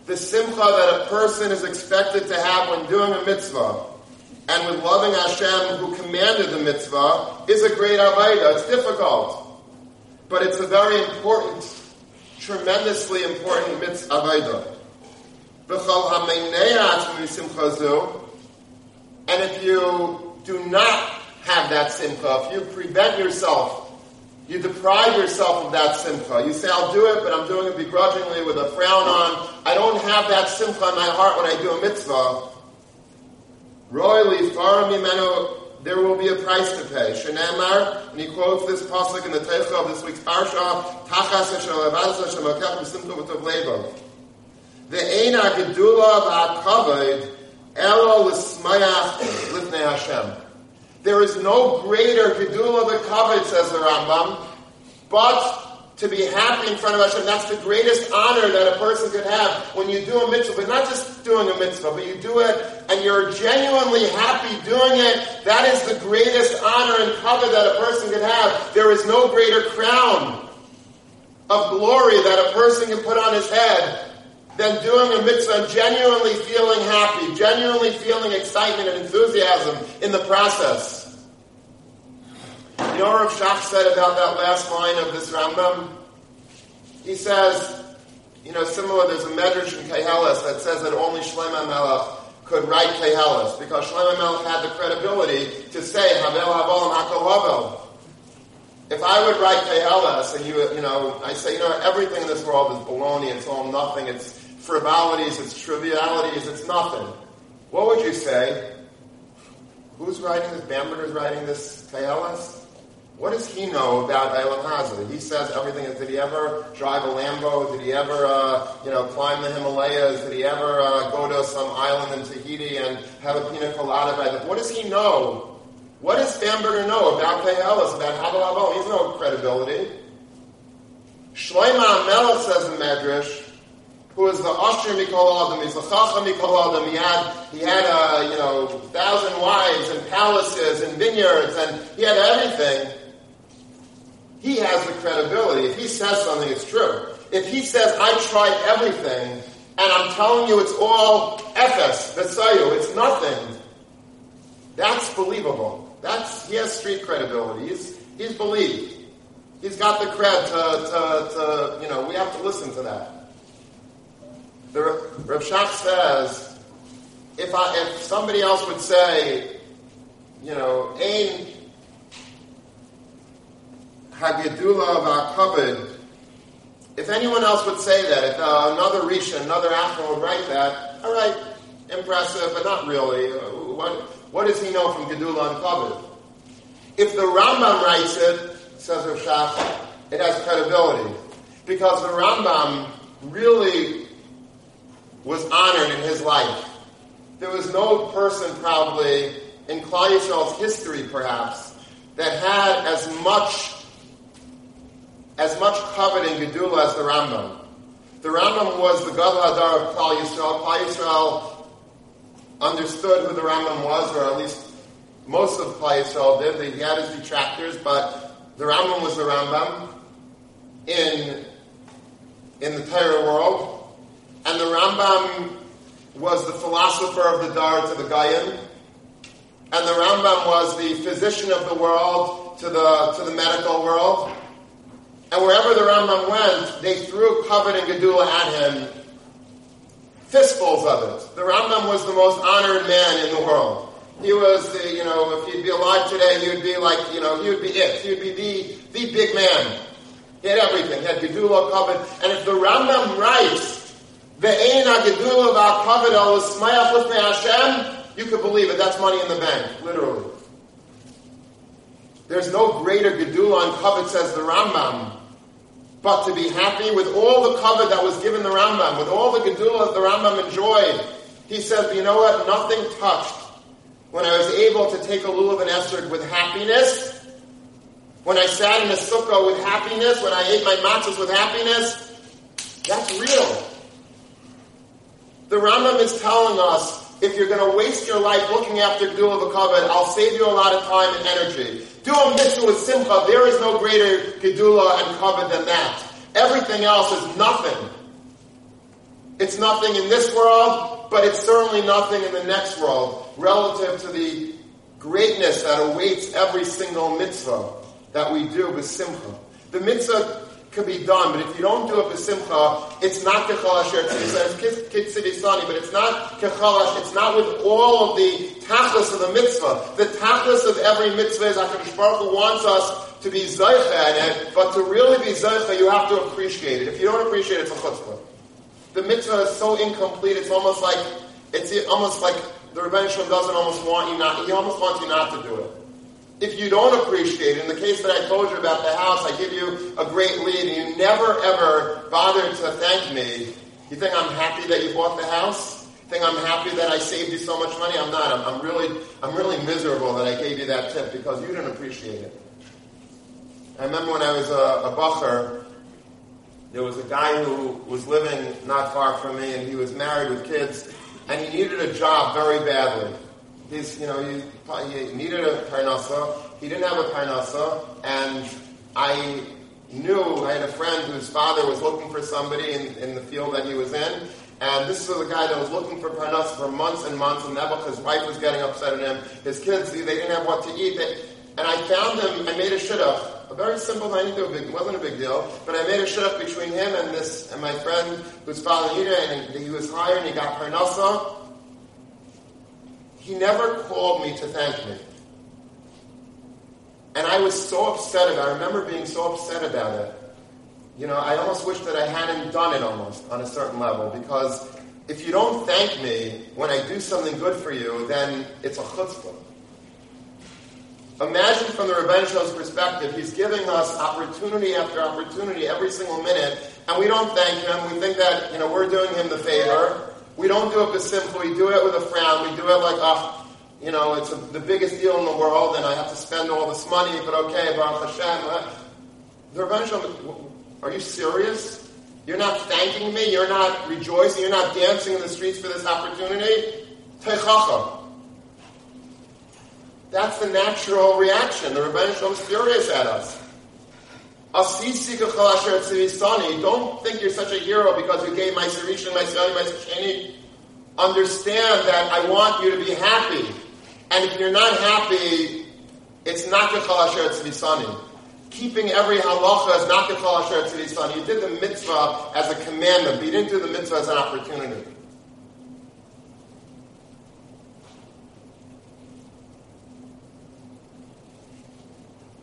A: The simcha that a person is expected to have when doing a mitzvah and with loving Hashem who commanded the mitzvah is a great avayda. It's difficult. But it's a very important, tremendously important mitzvah. And if you do not have that simcha, if you prevent yourself, you deprive yourself of that simcha. You say, I'll do it, but I'm doing it begrudgingly with a frown on. I don't have that simcha in my heart when I do a mitzvah. There will be a price to pay. Shenemar, and he quotes this pasuk in the Teicha of this week's parsha, Tachas Hashem Shemakach B'Simcha V'Tov Levav. The Eina Gedula V'Akavod Elo L'Smayach Lifnei Hashem. There is no greater Gedula V'Kavod, says the Rambam, but to be happy in front of Hashem. That's the greatest honor that a person could have when you do a mitzvah, but not just doing a mitzvah, but you do it and you're genuinely happy doing it. That is the greatest honor and cover that a person could have. There is no greater crown of glory that a person can put on his head than doing a mitzvah genuinely feeling happy, genuinely feeling excitement and enthusiasm in the process. You know what Shach said about that last line of this Rambam? He says, you know, similar, there's a Medrash in Kehelis that says that only Shlomo Melech could write Kehelis because Shlomo Melech had the credibility to say, Havel Havel Hakol Havel. If I would write Kehelis and you, you know, I say, you know, everything in this world is baloney, it's all nothing, it's frivolities, it's trivialities, it's nothing. What would you say? Who's writing this? Bamberger's writing this Kehelis? What does he know about Hazard? He says everything. Did he ever drive a Lambo? Did he ever, uh, you know, climb the Himalayas? Did he ever uh, go to some island in Tahiti and have a pina colada by? What does he know? What does Bamberger know about Kehelis, about Havel Havel? He no credibility. Shloima Melech says in Medrash, who is the Ashur Mikol Adam, he's the Chacham Mikol Adam. He had, he had, uh, you know, thousand wives and palaces and vineyards, and he had everything he has the credibility. If he says something, it's true. If he says, I tried everything, and I'm telling you it's all Ephes, Vesayu, it's nothing, that's believable. That's, he has street credibility. He's, he's believed. He's got the cred to, to, to, you know, we have to listen to that. The Rav Shach says, if, I, if somebody else would say, you know, Ain Hagedula v'akavod. If anyone else would say that, if uh, another Risha, another Achron would write that, all right, impressive, but not really. What, what does he know from Gedula and Kavod? If the Rambam writes it, says Rav Shach, it has credibility. Because the Rambam really was honored in his life. There was no person probably in Klal Yisrael's history, perhaps, that had as much as much covered in Gedula as the Rambam. The Rambam was the Gadol Hadar of Klal Yisrael. Klal Yisrael understood who the Rambam was, or at least most of Klal Yisrael did. He had his detractors, but the Rambam was the Rambam in, in the entire world. And the Rambam was the philosopher of the Dar to the Gayim, and the Rambam was the physician of the world to the, to the medical world. And wherever the Rambam went, they threw kavod and gedula at him, fistfuls of it. The Rambam was the most honored man in the world. He was the, you know, if he'd be alive today, he would be like, you know, he would be it. He would be the, the big man. He had everything. He had gedula, kavod. And if the Rambam writes, Ve'ein ha-gedula v'ha-kavod al-ismayach l'fnei Hashem, you could believe it. That's money in the bank, literally. There's no greater gedula on kavod, says the Rambam, but to be happy with all the kavod that was given the Rambam, with all the gedula that the Rambam enjoyed. He says, you know what? Nothing touched when I was able to take a lulav and esrog with happiness, when I sat in a sukkah with happiness, when I ate my matzahs with happiness, that's real. The Rambam is telling us if you're going to waste your life looking after Gdula V'Kavod, I'll save you a lot of time and energy. Do a mitzvah with Simcha. There is no greater Gedula and Kavod than that. Everything else is nothing. It's nothing in this world, but it's certainly nothing in the next world relative to the greatness that awaits every single mitzvah that we do with Simcha. The mitzvah could be done, but if you don't do it with simcha, it's not kechal asher tzidisani, but it's not kechal it's not with all of the tachlis of the mitzvah. The tachlis of every mitzvah is HaKadosh Baruch wants us to be zaycha in it, but to really be zaycha, you have to appreciate it. If you don't appreciate it, it's a chutzpah. The mitzvah is so incomplete, it's almost like, it's almost like the Rebbe doesn't almost want you not, he almost wants you not to do it if you don't appreciate it, in the case that I told you about the house, I give you a great lead and you never ever bother to thank me, you think I'm happy that you bought the house? Think I'm happy that I saved you so much money? I'm not. I'm, I'm really, I'm really miserable that I gave you that tip because you didn't appreciate it. I remember when I was a, a bacher, there was a guy who was living not far from me and he was married with kids and he needed a job very badly he's, you know, he, he needed a parnasa. He didn't have a parnasa, and I knew I had a friend whose father was looking for somebody in, in the field that he was in, and this was a guy that was looking for parnasa for months and months, and Nebuch, his wife was getting upset at him. His kids, they didn't have what to eat. They, and I found him, I made a shidduch. A very simple thing, it wasn't a big deal, but I made a shidduch between him and this, and my friend whose father needed it, and he was hired, and he got parnasa, he never called me to thank me. And I was so upset about it. I remember being so upset about it. You know, I almost wish that I hadn't done it almost on a certain level because if you don't thank me when I do something good for you, then it's a chutzpah. Imagine from the Rebbe perspective, he's giving us opportunity after opportunity every single minute, and we don't thank him. We think that, you know, we're doing him the favor. We don't do it with simple. We do it with a frown. We do it like, oh, you know, it's a, the biggest deal in the world, and I have to spend all this money, but okay, Baruch Hashem. The Rebbe are you serious? You're not thanking me? You're not rejoicing? You're not dancing in the streets for this opportunity? Techacha. That's the natural reaction. The Rebbe is furious at us. Don't think you're such a hero because you gave my Sarishan, my Sari, my Sasheni. Understand that I want you to be happy. And if you're not happy, it's not Kechal Asher Tzvisani. Keeping every halacha is not Kechal Asher Tzvisani. You did the mitzvah as a commandment, but you didn't do the mitzvah as an opportunity.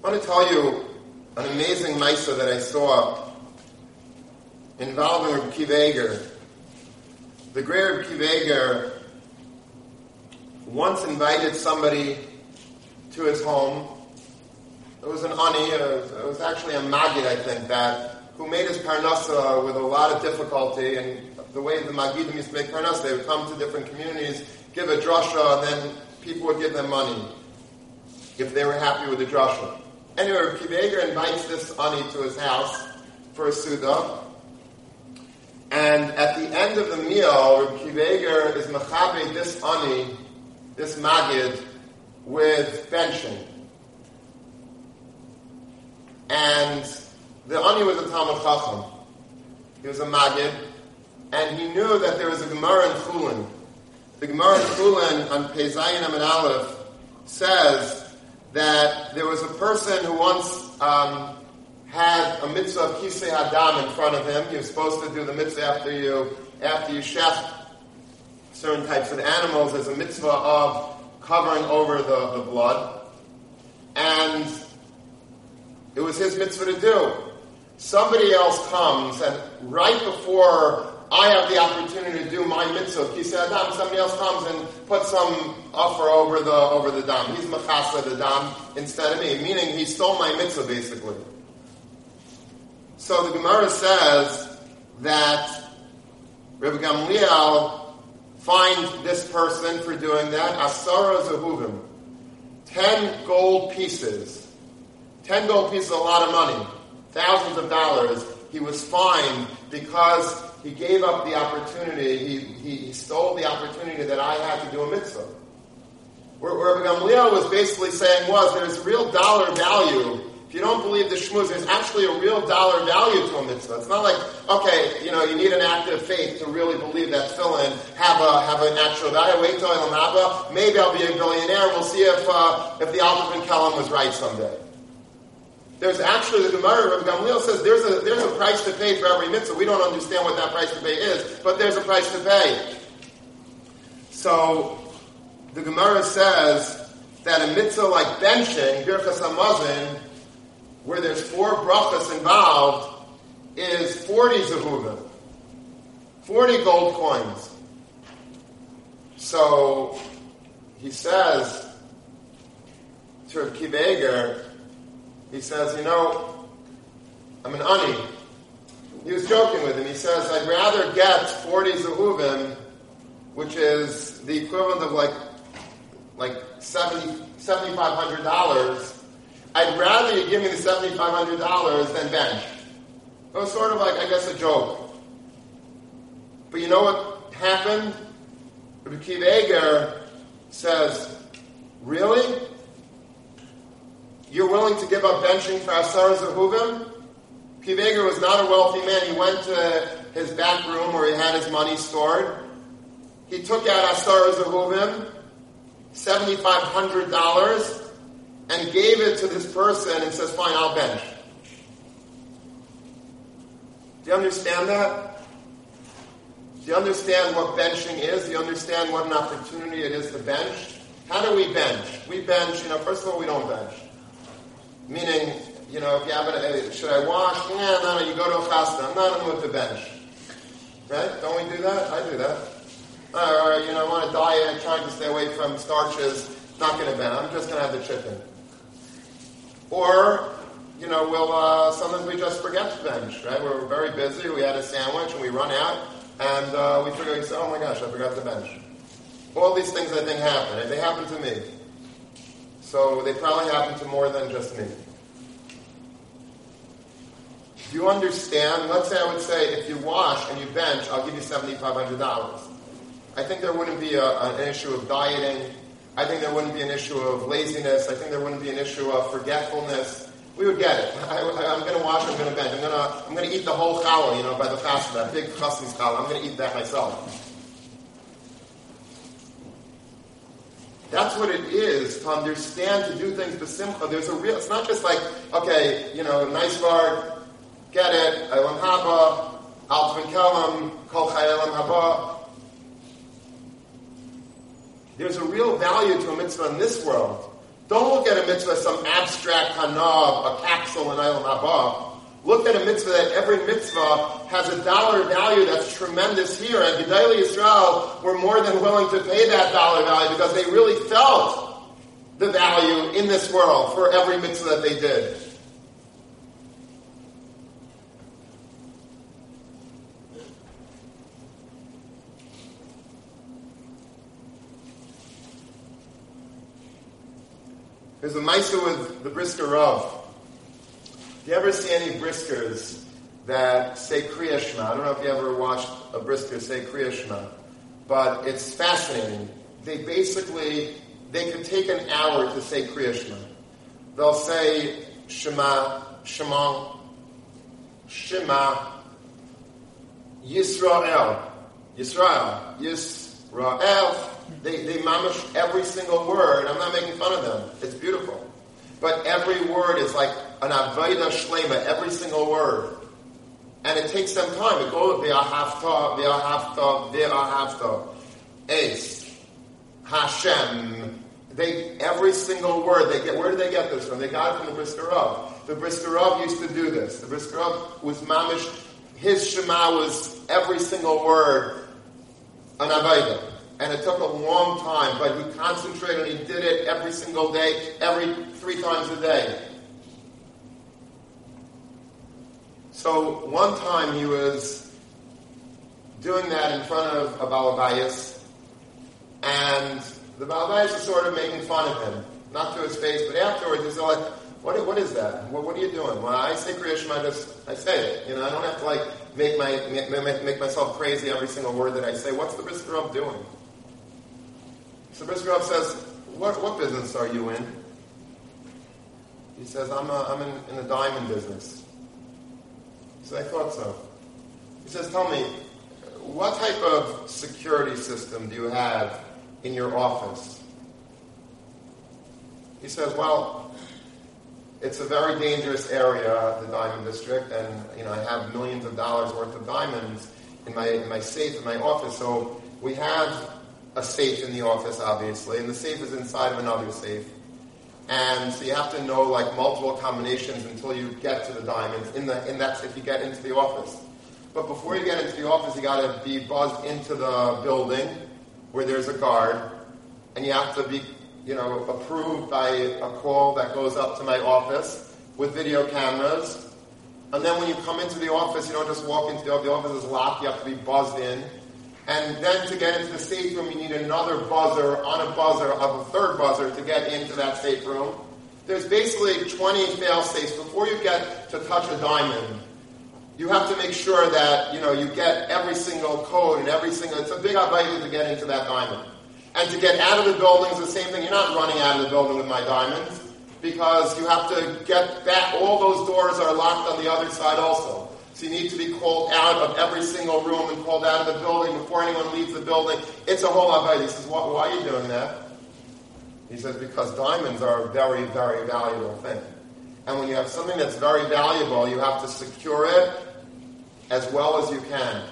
A: I want to tell you an amazing Misa that I saw involving Reb Akiva Eiger. The great Reb Akiva Eiger once invited somebody to his home. It was an ani, it was actually a magid, I think, that who made his parnasa with a lot of difficulty. And the way the magidim used to make parnasa, they would come to different communities, give a drasha, and then people would give them money if they were happy with the drasha. Anyway, Rav Akiva Eiger invites this ani to his house for a suda. And at the end of the meal, Rav Akiva Eiger is mechabe this ani, this magid, with benching. And the ani was a Talmud Chacham. He was a magid. and he knew that there was a Gemara in Chulin. The Gemara in Chulin on Pezayin Amid Aleph says that there was a person who once um, had a mitzvah of kisei adam in front of him. He was supposed to do the mitzvah after you after you chef certain types of animals as a mitzvah of covering over the, the blood. And it was his mitzvah to do. Somebody else comes, and right before I have the opportunity to do my mitzvah, kisei adam, somebody else comes and puts some offer over the over the dam. He's machasa the dam instead of me, meaning he stole my mitzvah basically. So the Gemara says that Rabbi Gamliel fined this person for doing that, Asara Zahuvim. Ten gold pieces. Ten gold pieces is a lot of money. Thousands of dollars. He was fined because he gave up the opportunity, he, he, he stole the opportunity that I had to do a mitzvah. Where, where Gamliel was basically saying was there's real dollar value if you don't believe the shmuz, there's actually a real dollar value to a mitzvah. It's not like, okay, you know, you need an act of faith to really believe that fill-in have a have an actual value. Wait till Haba, maybe I'll be a billionaire. We'll see if uh, if the Ben Kelem was right someday. There's actually the Gemara of Gamliel says there's a there's a price to pay for every mitzvah. We don't understand what that price to pay is, but there's a price to pay. So the Gemara says that a mitzvah like benching, Birchas Hamazon, where there's four brachas involved, is 40 zehuvim. 40 gold coins. So he says to Rav Kiva he says, you know, I'm an ani. He was joking with him. He says, I'd rather get 40 zehuvim, which is the equivalent of like like 70, $7,500 I'd rather you give me the $7,500 than bench. It was sort of like, I guess, a joke. But you know what happened? Rabbi Kiva says, Really? You're willing to give up benching for Asar Zahuvim? Kiva was not a wealthy man. He went to his back room where he had his money stored. He took out Asar Zahuvim, $7,500, and gave it to this person and says, fine, I'll bench. Do you understand that? Do you understand what benching is? Do you understand what an opportunity it is to bench? How do we bench? We bench, you know, first of all, we don't bench. Meaning, you know, if you have a, should I wash? Yeah, no, no, you go to a fast. I'm not in the bench. Right? Don't we do that? I do that. Or, you know, I want to diet, I'm trying to stay away from starches, not going to bench. I'm just going to have the chicken. Or, you know, we'll, uh, sometimes we just forget to bench, right? We're very busy, we had a sandwich and we run out, and uh, we figure, oh my gosh, I forgot to bench. All these things I think happen, and they happen to me. So they probably happen to more than just me. Do you understand? Let's say I would say, if you wash and you bench, I'll give you $7,500. I think there wouldn't be a, an issue of dieting I think there wouldn't be an issue of laziness. I think there wouldn't be an issue of forgetfulness. We would get it. I, am going to wash. I'm going to bend. I'm going to. I'm going to eat the whole challah. You know, by the fast that big chassid's challah. I'm going to eat that myself. That's what it is to understand to do things b'simcha. There's a real. It's not just like okay, you know, nice bar, get it, elam haba, al kelam, kol chayelam haba. There's a real value to a mitzvah in this world. Don't look at a mitzvah as some abstract hanab, a capsule in Ilam Haba. Look at a mitzvah that every mitzvah has a dollar value that's tremendous here. And Gedali Israel were more than willing to pay that dollar value because they really felt the value in this world for every mitzvah that they did. There's a Maisa with the Brisker Rav. Do you ever see any Briskers that say Kriya Shema? I don't know if you ever watched a Brisker say Kriya Shema, but it's fascinating. They basically, they could take an hour to say Kriya Shema. They'll say Shema, Shema, Shema, Yisrael, Yisrael, Yisrael. They, they mamish every single word. I'm not making fun of them. It's beautiful. But every word is like an avodah shlema, every single word. And it takes them time. It goes, ve'ahavta, ve'ahavta, ve'ahavta. Ace, Hashem. They, every single word they get, where did they get this from? They got it from the Brisker Rav. The Brisker Rav used to do this. The Brisker Rav was mamish, his Shema was every single word an Avodah and it took a long time, but he concentrated and he did it every single day, every three times a day. So one time he was doing that in front of a Balabayas, and the Balabayas was sort of making fun of him. Not to his face, but afterwards he's like, what, what is that? What, what are you doing? When I say Kriyashma, I just, I say it. You know, I don't have to like make my, make, make myself crazy every single word that I say. What's the Brisker doing? So Brisker says, what, what business are you in? He says, I'm, a, I'm in, in the diamond business. I thought so. He says, tell me, what type of security system do you have in your office? He says, well, it's a very dangerous area, the diamond district, and you know I have millions of dollars worth of diamonds in my in my safe in my office. So we have a safe in the office, obviously, and the safe is inside of another safe. And so you have to know like multiple combinations until you get to the diamonds. In the in that's if you get into the office. But before you get into the office, you got to be buzzed into the building where there's a guard, and you have to be, you know, approved by a call that goes up to my office with video cameras. And then when you come into the office, you don't just walk into the office. The office is locked. You have to be buzzed in. And then to get into the safe room, you need another buzzer on a buzzer of a third buzzer to get into that safe room. There's basically 20 fail safes before you get to touch a diamond. You have to make sure that you know you get every single code and every single. It's a big idea to get into that diamond. And to get out of the building is the same thing. You're not running out of the building with my diamonds because you have to get back. All those doors are locked on the other side also. So you need to be called out of every single room and called out of the building before anyone leaves the building. It's a whole lot. He says, why, why are you doing that? He says, because diamonds are a very, very valuable thing. And when you have something that's very valuable, you have to secure it as well as you can.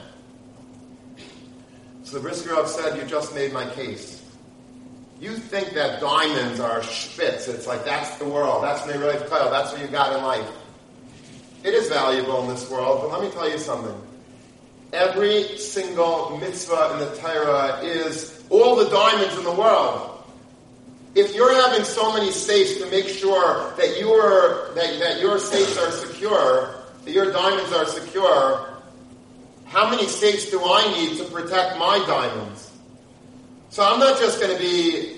A: So the Brisker Rav said, you just made my case. You think that diamonds are spitz. It's like, that's the world. That's when they really tell. That's what you got in life. It is valuable in this world, but let me tell you something. Every single mitzvah in the Torah is all the diamonds in the world. If you're having so many safes to make sure that your that, that your safes are secure, that your diamonds are secure, how many safes do I need to protect my diamonds? So I'm not just going to be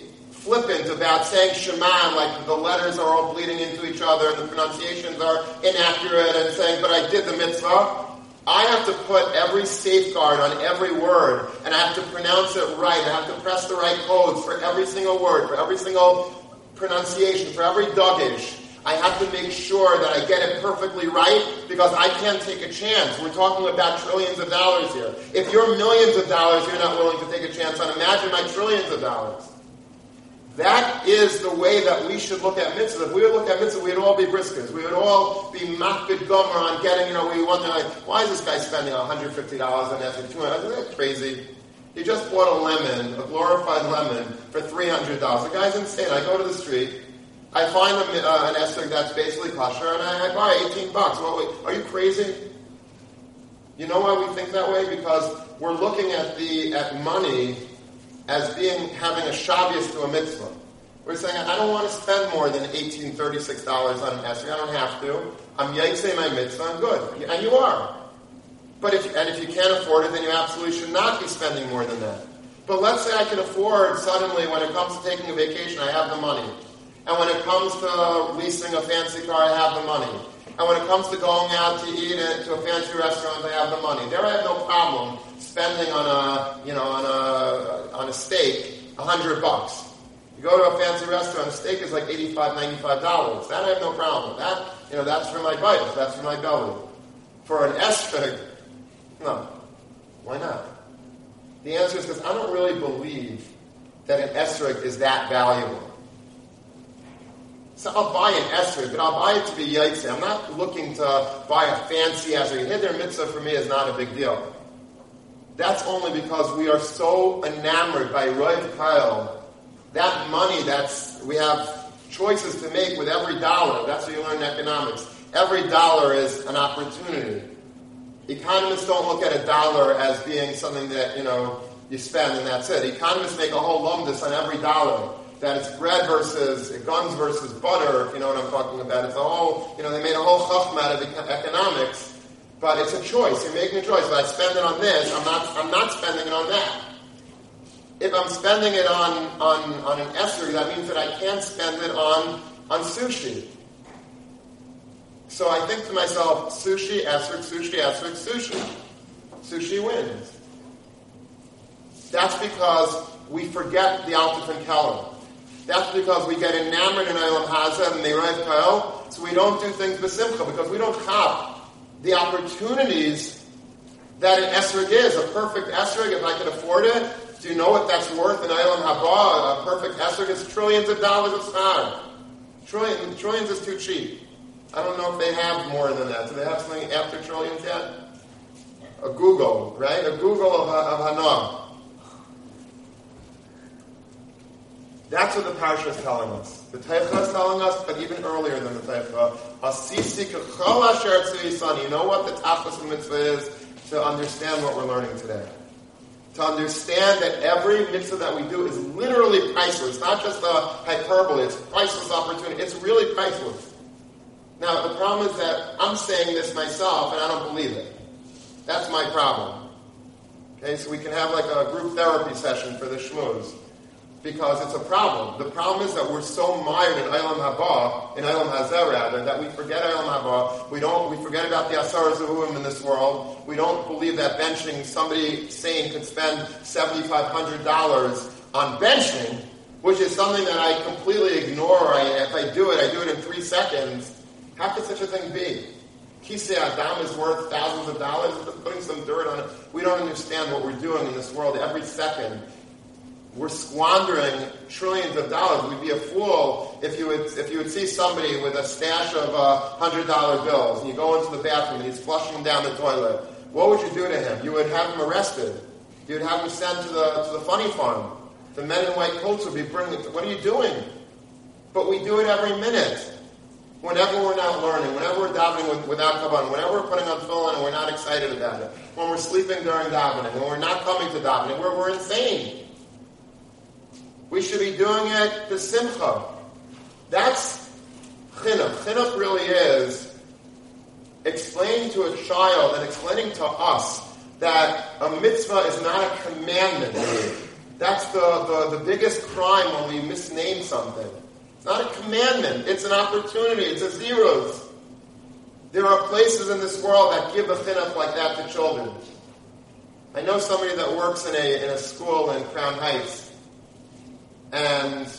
A: flippant about saying Shema, like the letters are all bleeding into each other and the pronunciations are inaccurate, and saying, but I did the mitzvah. I have to put every safeguard on every word, and I have to pronounce it right. I have to press the right codes for every single word, for every single pronunciation, for every dagesh. I have to make sure that I get it perfectly right because I can't take a chance. We're talking about trillions of dollars here. If you're millions of dollars, you're not willing to take a chance on. Imagine my trillions of dollars. That is the way that we should look at mitzvah. If we would look at mitzvah, we'd all be briskers. We would all be makbid gomer on getting, you know, we to like, why is this guy spending $150 on that? Isn't that crazy? He just bought a lemon, a glorified lemon, for $300. The guy's insane. I go to the street, I find a, uh, an esrog that's basically kosher, and I, I buy 18 bucks. Well, are you crazy? You know why we think that way? Because we're looking at the at money as being having a Shabbos to a mitzvah. We're saying, I don't want to spend more than $1836 on an esrog. I don't have to. I'm yaitse my mitzvah, I'm good. And you are. But if, and if you can't afford it, then you absolutely should not be spending more than that. But let's say I can afford suddenly, when it comes to taking a vacation, I have the money. And when it comes to leasing a fancy car, I have the money. And when it comes to going out to eat at, to a fancy restaurant, I have the money. There I have no problem spending on a, you know, on a, on a steak a hundred bucks. You go to a fancy restaurant, a steak is like 85 $95. That I have no problem with. That, you know, that's for my bite. That's for my belly. For an esrog, no. Why not? The answer is because I don't really believe that an esrog is that valuable. So I'll buy an esrog, but I'll buy it to be yaitse. I'm not looking to buy a fancy esrog. Hither mitzvah for me is not a big deal. That's only because we are so enamored by Roiv Kyle. That money that's, we have choices to make with every dollar. That's what you learn in economics. Every dollar is an opportunity. Economists don't look at a dollar as being something that, you know, you spend and that's it. Economists make a whole lumdus on every dollar. That it's bread versus guns versus butter, if you know what I'm talking about. It's a whole, you know, they made a whole chachma out of economics, but it's a choice. You're making a choice. If I spend it on this, I'm not, I'm not spending it on that. If I'm spending it on, on, on an esrog, that means that I can't spend it on, on sushi. So I think to myself, sushi, esrog, sushi, esrog, sushi. Sushi wins. That's because we forget the Altif Keller. That's because we get enamored in Eilam Haza and Neirev Kael, so we don't do things besimcha, because we don't have the opportunities that an esrog is. A perfect esrog, if I can afford it, do you know what that's worth in Eilam Haba? A perfect esrog is trillions of dollars of schar. Trillions, trillions is too cheap. I don't know if they have more than that. Do they have something after trillions yet? A googol, right? A googol of, of Hanam. That's what the parsha is telling us. The Teicha is telling us, but even earlier than the Teicha, Asisi kechol asher You know what the tachlis mitzvah is to understand what we're learning today. To understand that every mitzvah that we do is literally priceless. Not just a hyperbole. It's priceless opportunity. It's really priceless. Now, the problem is that I'm saying this myself and I don't believe it. That's my problem. Okay, so we can have like a group therapy session for the shmooze because it's a problem. The problem is that we're so mired in Eilam Haba, in Eilam Hazeh rather, that we forget Eilam Haba. We don't. We forget about the Asar Zahuim in this world. We don't believe that benching somebody sane could spend seventy five hundred dollars on benching, which is something that I completely ignore. I, if I do it, I do it in three seconds. How could such a thing be? Kisei Adam is worth thousands of dollars. Putting some dirt on it. We don't understand what we're doing in this world every second we're squandering trillions of dollars. We'd be a fool if you would if you would see somebody with a stash of uh, hundred dollar bills and you go into the bathroom and he's flushing down the toilet. What would you do to him? You would have him arrested. You'd have him sent to the to the funny farm. The men in white coats would be bringing. What are you doing? But we do it every minute. Whenever we're not learning, whenever we're davening with, without kavan, whenever we're putting on tefillin and we're not excited about it, when we're sleeping during davening, when we're not coming to davening, we're, we're insane. We should be doing it to simcha. That's chinuch. Chinuch really is explaining to a child and explaining to us that a mitzvah is not a commandment. That's the, the, the biggest crime when we misname something. It's not a commandment, it's an opportunity, it's a zeros. There are places in this world that give a chinuch like that to children. I know somebody that works in a, in a school in Crown Heights and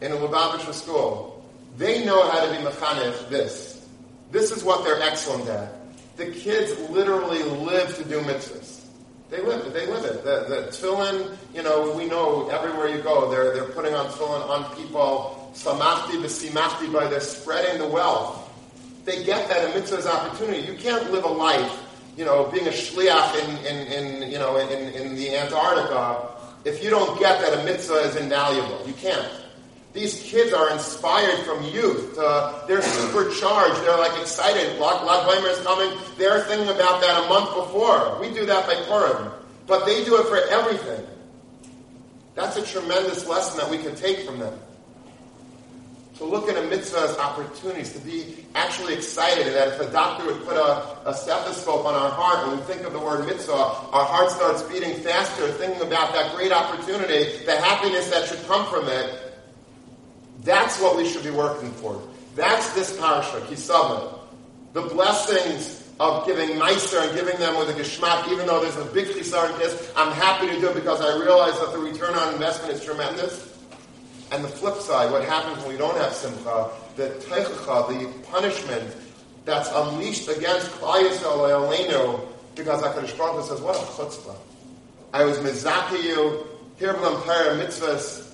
A: in a Lubavitcher school, they know how to be mechanech this. This is what they're excellent at. The kids literally live to do mitzvahs. They live it. They live it. The, the tefillin, you know, we know everywhere you go, they're, they're putting on tefillin on people. Samachti v'simachti by they're spreading the wealth. They get that a mitzvah's opportunity. You can't live a life, you know, being a shliach in, in, in you know, in, in the Antarctica if you don't get that a mitzvah is invaluable. You can't. These kids are inspired from youth. Uh, they're supercharged. They're like excited. Lag, Lag is coming. They're thinking about that a month before. We do that by Purim. But they do it for everything. That's a tremendous lesson that we can take from them to look at a mitzvah as opportunities, to be actually excited, and that if a doctor would put a, a stethoscope on our heart when we think of the word mitzvah, our heart starts beating faster, thinking about that great opportunity, the happiness that should come from it. That's what we should be working for. That's this parsha, Ki Savo. The blessings of giving meiser and giving them with a geschmack, even though there's a big chisar in this, I'm happy to do it because I realize that the return on investment is tremendous. And the flip side, what happens when we don't have simcha, the teichacha, the punishment that's unleashed against Klal Yisrael because HaKadosh Baruch Hu says, what a chutzpah. I was mizaki you, hirblam para mitzvahs,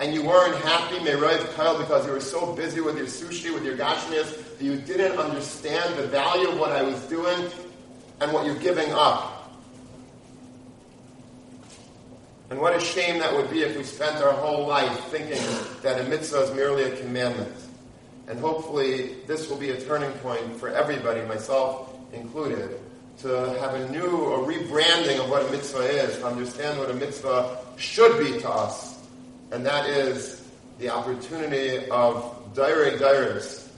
A: and you weren't happy, Meroiv Kyle, because you were so busy with your sushi, with your gashmias, that you didn't understand the value of what I was doing and what you're giving up. And what a shame that would be if we spent our whole life thinking that a mitzvah is merely a commandment. And hopefully, this will be a turning point for everybody, myself included, to have a new, a rebranding of what a mitzvah is, to understand what a mitzvah should be to us. And that is the opportunity of dire dairis.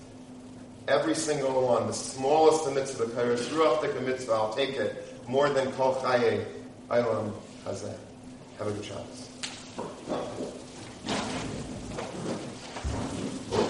A: Every single one, the smallest the mitzvah, the kairos the mitzvah, I'll take it more than kol chaye aylam hazeh. Have a good Shabbos.